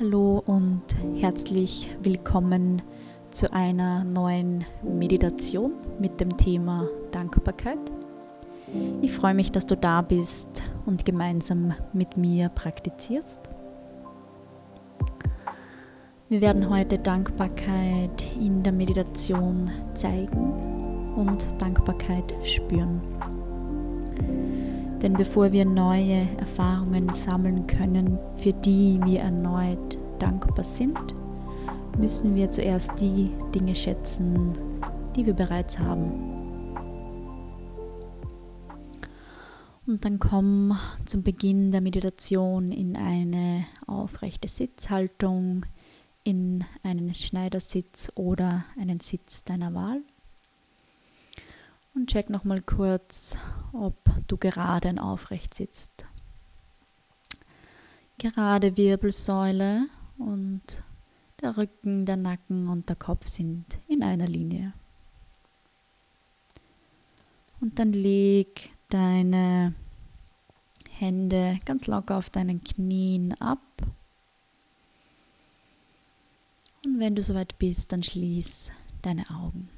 Hallo und herzlich willkommen zu einer neuen Meditation mit dem Thema Dankbarkeit. Ich freue mich, dass du da bist und gemeinsam mit mir praktizierst. Wir werden heute Dankbarkeit in der Meditation zeigen und Dankbarkeit spüren. Denn bevor wir neue Erfahrungen sammeln können, für die wir erneut dankbar sind, müssen wir zuerst die Dinge schätzen, die wir bereits haben. Und dann komm zum Beginn der Meditation in eine aufrechte Sitzhaltung, in einen Schneidersitz oder einen Sitz deiner Wahl und check nochmal kurz, ob du gerade und aufrecht sitzt. Gerade Wirbelsäule und der Rücken, der Nacken und der Kopf sind in einer Linie. Und dann leg deine Hände ganz locker auf deinen Knien ab. Und wenn du soweit bist, dann schließ deine Augen.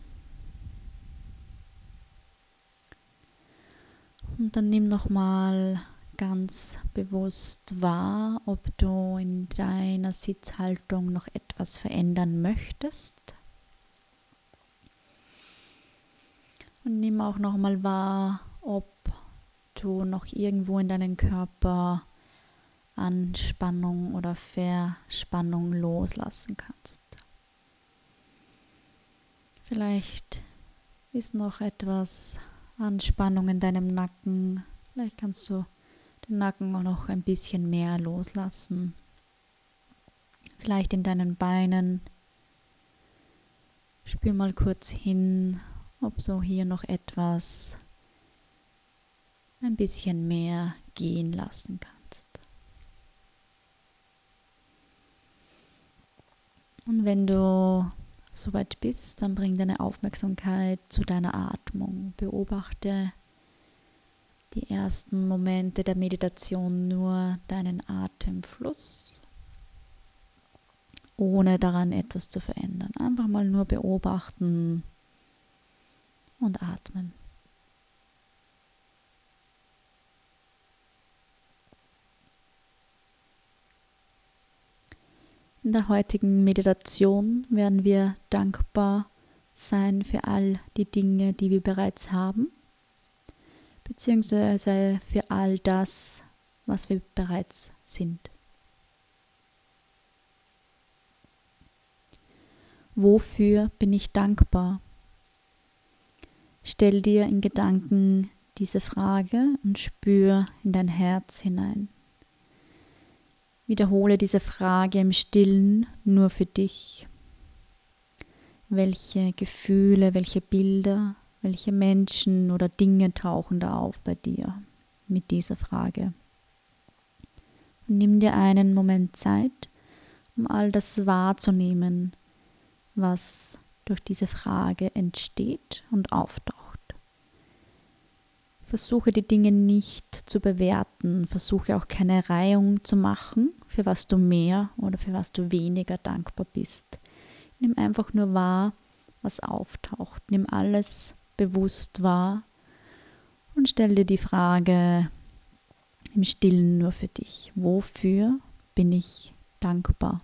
Und dann nimm nochmal ganz bewusst wahr, ob du in deiner Sitzhaltung noch etwas verändern möchtest. Und nimm auch nochmal wahr, ob du noch irgendwo in deinem Körper Anspannung oder Verspannung loslassen kannst. Vielleicht ist noch etwas Anspannung in deinem Nacken. Vielleicht kannst du den Nacken auch noch ein bisschen mehr loslassen. Vielleicht in deinen Beinen. Spür mal kurz hin, ob du hier noch etwas ein bisschen mehr gehen lassen kannst. Und wenn du soweit bist, dann bring deine Aufmerksamkeit zu deiner Atmung. Beobachte die ersten Momente der Meditation nur deinen Atemfluss, ohne daran etwas zu verändern. Einfach mal nur beobachten und atmen. In der heutigen Meditation werden wir dankbar sein für all die Dinge, die wir bereits haben, beziehungsweise für all das, was wir bereits sind. Wofür bin ich dankbar? Stell dir in Gedanken diese Frage und spür in dein Herz hinein. Wiederhole diese Frage im stillen nur für dich. Welche Gefühle, welche Bilder, welche Menschen oder Dinge tauchen da auf bei dir mit dieser Frage? Und nimm dir einen Moment Zeit, um all das wahrzunehmen, was durch diese Frage entsteht und auftaucht. Versuche die Dinge nicht zu bewerten, versuche auch keine Reihung zu machen, für was du mehr oder für was du weniger dankbar bist. Nimm einfach nur wahr, was auftaucht. Nimm alles bewusst wahr und stell dir die Frage im Stillen nur für dich. Wofür bin ich dankbar?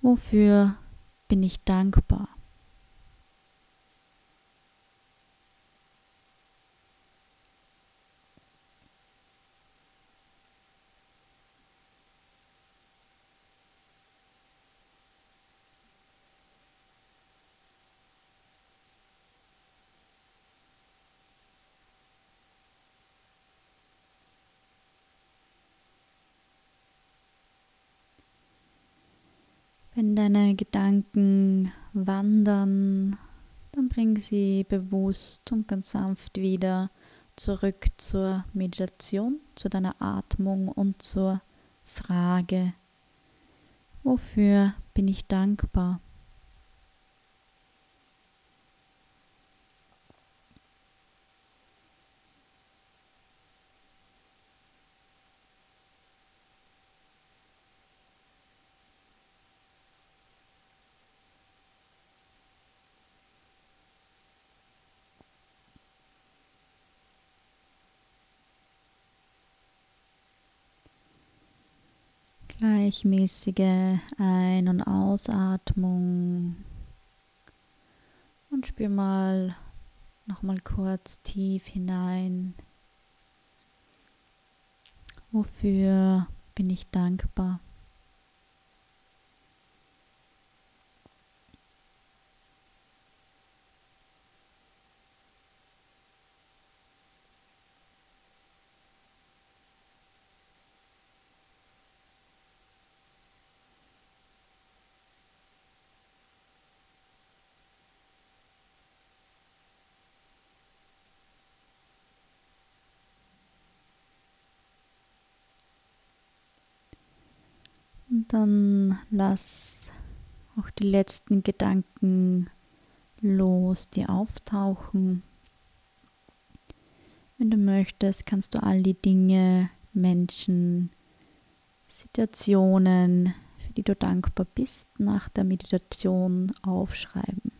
Wofür bin ich dankbar? Wenn deine Gedanken wandern, dann bring sie bewusst und ganz sanft wieder zurück zur Meditation, zu deiner Atmung und zur Frage, wofür bin ich dankbar? Gleichmäßige Ein- und Ausatmung. Und spür mal nochmal kurz tief hinein. Wofür bin ich dankbar? Und dann lass auch die letzten Gedanken los, die auftauchen. Wenn du möchtest, kannst du all die Dinge, Menschen, Situationen, für die du dankbar bist, nach der Meditation aufschreiben.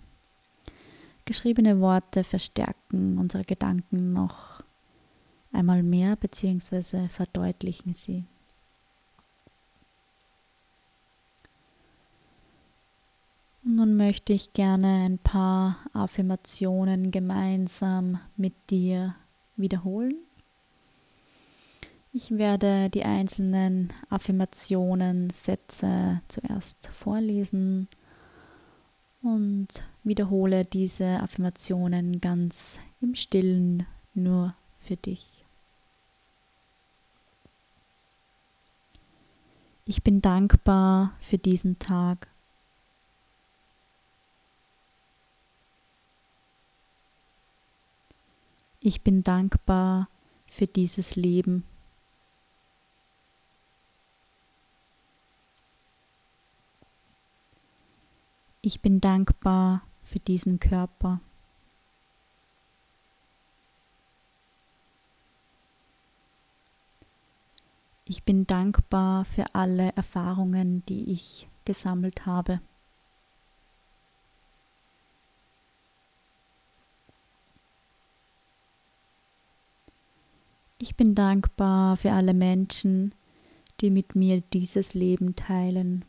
Geschriebene Worte verstärken unsere Gedanken noch einmal mehr bzw. verdeutlichen sie. Möchte ich gerne ein paar Affirmationen gemeinsam mit dir wiederholen. Ich werde die einzelnen Affirmationen, Sätze zuerst vorlesen und wiederhole diese Affirmationen ganz im stillen nur für dich. Ich bin dankbar für diesen Tag. Ich bin dankbar für dieses Leben. Ich bin dankbar für diesen Körper. Ich bin dankbar für alle Erfahrungen, die ich gesammelt habe. Ich bin dankbar für alle Menschen, die mit mir dieses Leben teilen.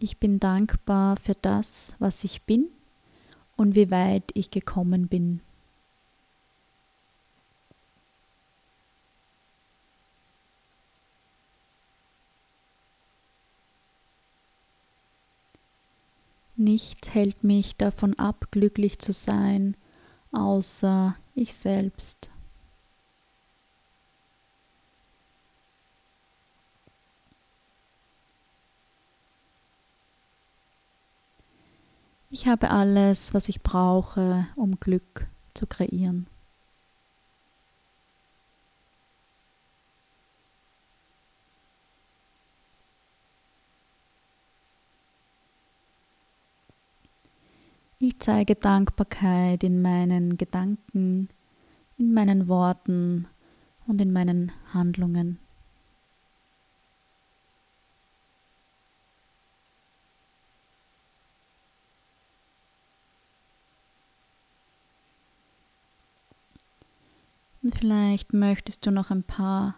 Ich bin dankbar für das, was ich bin und wie weit ich gekommen bin. Nichts hält mich davon ab, glücklich zu sein, außer ich selbst. Ich habe alles, was ich brauche, um Glück zu kreieren. Ich zeige Dankbarkeit in meinen Gedanken, in meinen Worten und in meinen Handlungen. Und vielleicht möchtest du noch ein paar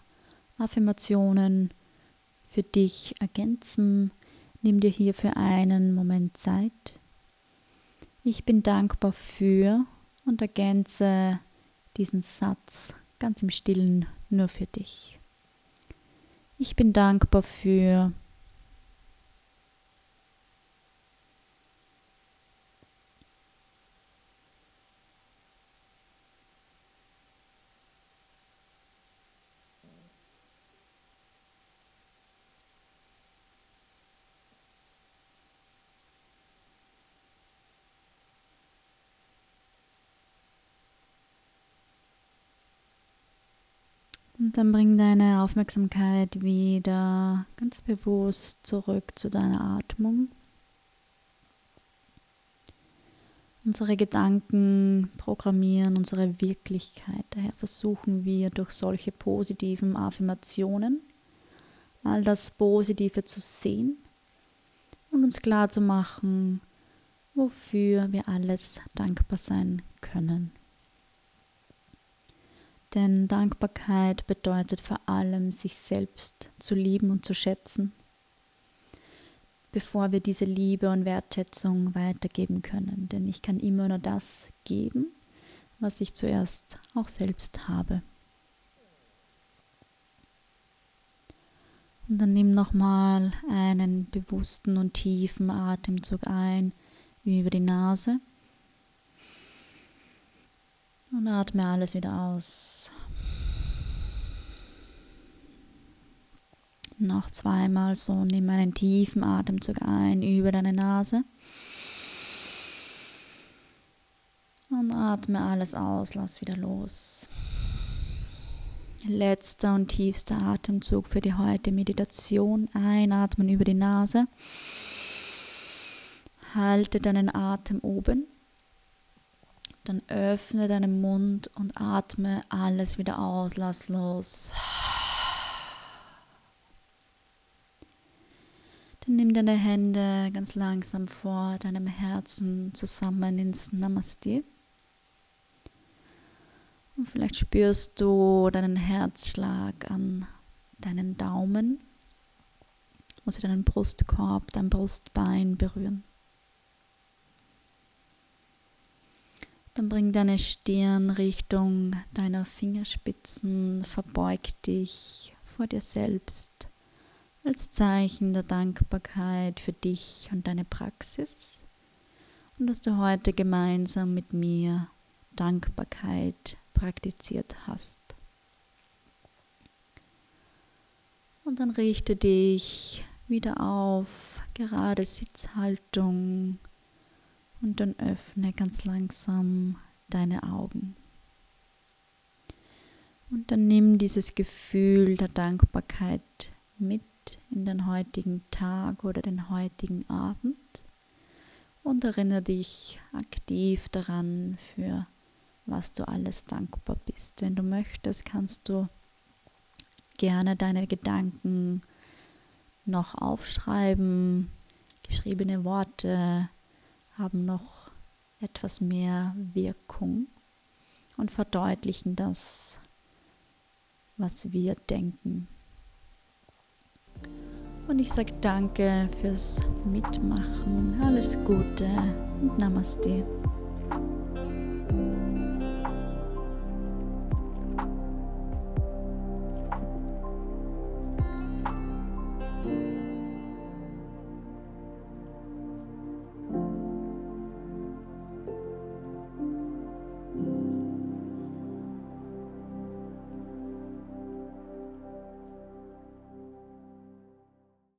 Affirmationen für dich ergänzen. Nimm dir hier für einen Moment Zeit. Ich bin dankbar für und ergänze diesen Satz ganz im stillen nur für dich. Ich bin dankbar für dann bring deine Aufmerksamkeit wieder ganz bewusst zurück zu deiner Atmung. Unsere Gedanken programmieren unsere Wirklichkeit. Daher versuchen wir durch solche positiven Affirmationen all das Positive zu sehen und uns klar zu machen, wofür wir alles dankbar sein können. Denn Dankbarkeit bedeutet vor allem, sich selbst zu lieben und zu schätzen, bevor wir diese Liebe und Wertschätzung weitergeben können. Denn ich kann immer nur das geben, was ich zuerst auch selbst habe. Und dann nimm nochmal einen bewussten und tiefen Atemzug ein über die Nase und atme alles wieder aus. Noch zweimal so, nimm einen tiefen Atemzug ein über deine Nase. Und atme alles aus, lass wieder los. Letzter und tiefster Atemzug für die heutige Meditation. Einatmen über die Nase. Halte deinen Atem oben. Dann öffne deinen Mund und atme alles wieder aus. Lass los. Dann nimm deine Hände ganz langsam vor deinem Herzen zusammen ins Namaste. Und vielleicht spürst du deinen Herzschlag an deinen Daumen, wo sie deinen Brustkorb, dein Brustbein berühren. Dann bring deine Stirn Richtung deiner Fingerspitzen, verbeug dich vor dir selbst als Zeichen der Dankbarkeit für dich und deine Praxis und dass du heute gemeinsam mit mir Dankbarkeit praktiziert hast. Und dann richte dich wieder auf, gerade Sitzhaltung und dann öffne ganz langsam deine Augen. Und dann nimm dieses Gefühl der Dankbarkeit mit in den heutigen Tag oder den heutigen Abend und erinnere dich aktiv daran, für was du alles dankbar bist. Wenn du möchtest, kannst du gerne deine Gedanken noch aufschreiben. Geschriebene Worte haben noch etwas mehr Wirkung und verdeutlichen das, was wir denken. Und ich sage danke fürs Mitmachen. Alles Gute und Namaste.